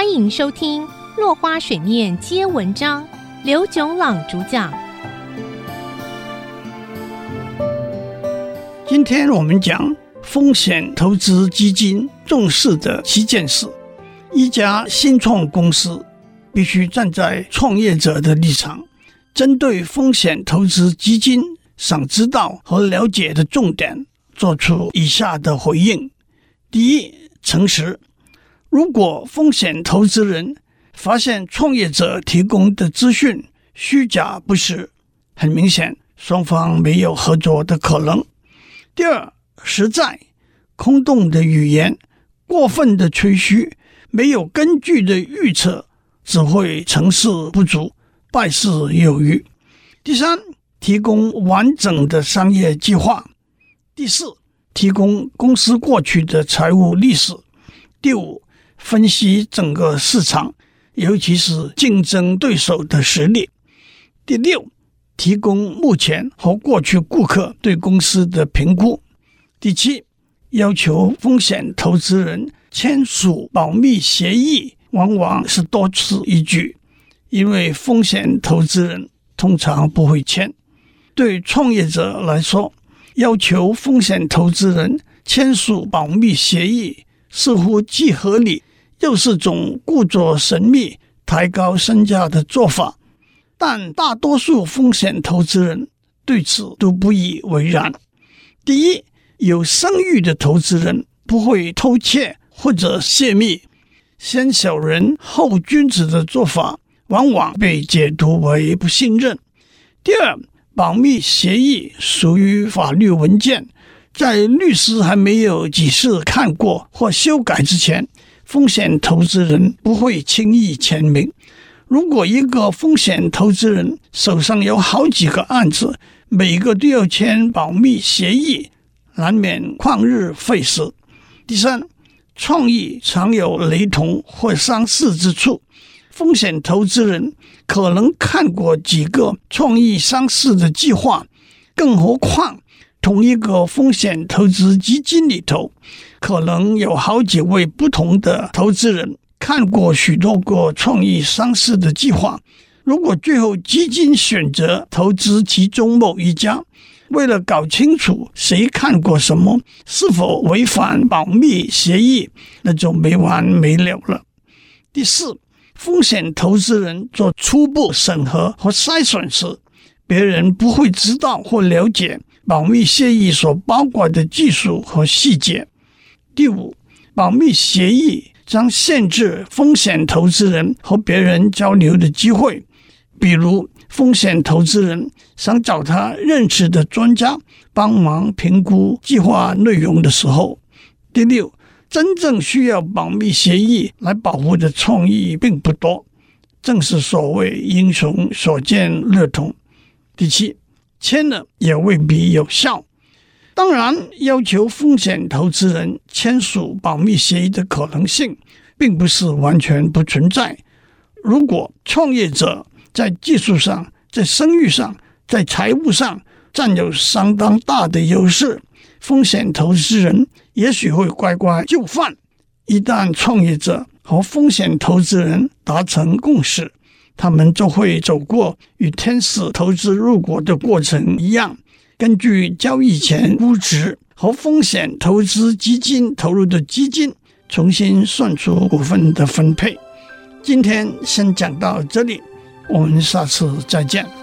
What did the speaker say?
欢迎收听《落花水面皆文章》，刘炯朗主讲。今天我们讲风险投资基金重视的七件事。一家新创公司必须站在创业者的立场，针对风险投资基金想知道和了解的重点，做出以下的回应：第一，诚实。如果风险投资人发现创业者提供的资讯虚假不实，很明显双方没有合作的可能。第二，实在，空洞的语言、过分的吹嘘、没有根据的预测，只会成事不足，败事有余。第三，提供完整的商业计划。第四，提供公司过去的财务历史。第五，分析整个市场，尤其是竞争对手的实力。第六，提供目前和过去顾客对公司的评估。第七，要求风险投资人签署保密协议，往往是多此一举，因为风险投资人通常不会签。对创业者来说，要求风险投资人签署保密协议，似乎既合理。又是种故作神秘、抬高身价的做法，但大多数风险投资人对此都不以为然。第一，有声誉的投资人不会偷窃或者泄密，先小人后君子的做法往往被解读为不信任。第二，保密协议属于法律文件，在律师还没有几次看过或修改之前。风险投资人不会轻易签名。如果一个风险投资人手上有好几个案子，每个都要签保密协议，难免旷日费时。第三，创意常有雷同或相似之处，风险投资人可能看过几个创意相似的计划，更何况同一个风险投资基金里头。可能有好几位不同的投资人看过许多个创意上市的计划。如果最后基金选择投资其中某一家，为了搞清楚谁看过什么，是否违反保密协议，那就没完没了了。第四，风险投资人做初步审核和筛选时，别人不会知道或了解保密协议所包括的技术和细节。第五，保密协议将限制风险投资人和别人交流的机会，比如风险投资人想找他认识的专家帮忙评估计划内容的时候。第六，真正需要保密协议来保护的创意并不多，正是所谓英雄所见略同。第七，签了也未必有效。当然，要求风险投资人签署保密协议的可能性，并不是完全不存在。如果创业者在技术上、在声誉上、在财务上占有相当大的优势，风险投资人也许会乖乖就范。一旦创业者和风险投资人达成共识，他们就会走过与天使投资入股的过程一样。根据交易前估值和风险投资基金投入的基金，重新算出股份的分配。今天先讲到这里，我们下次再见。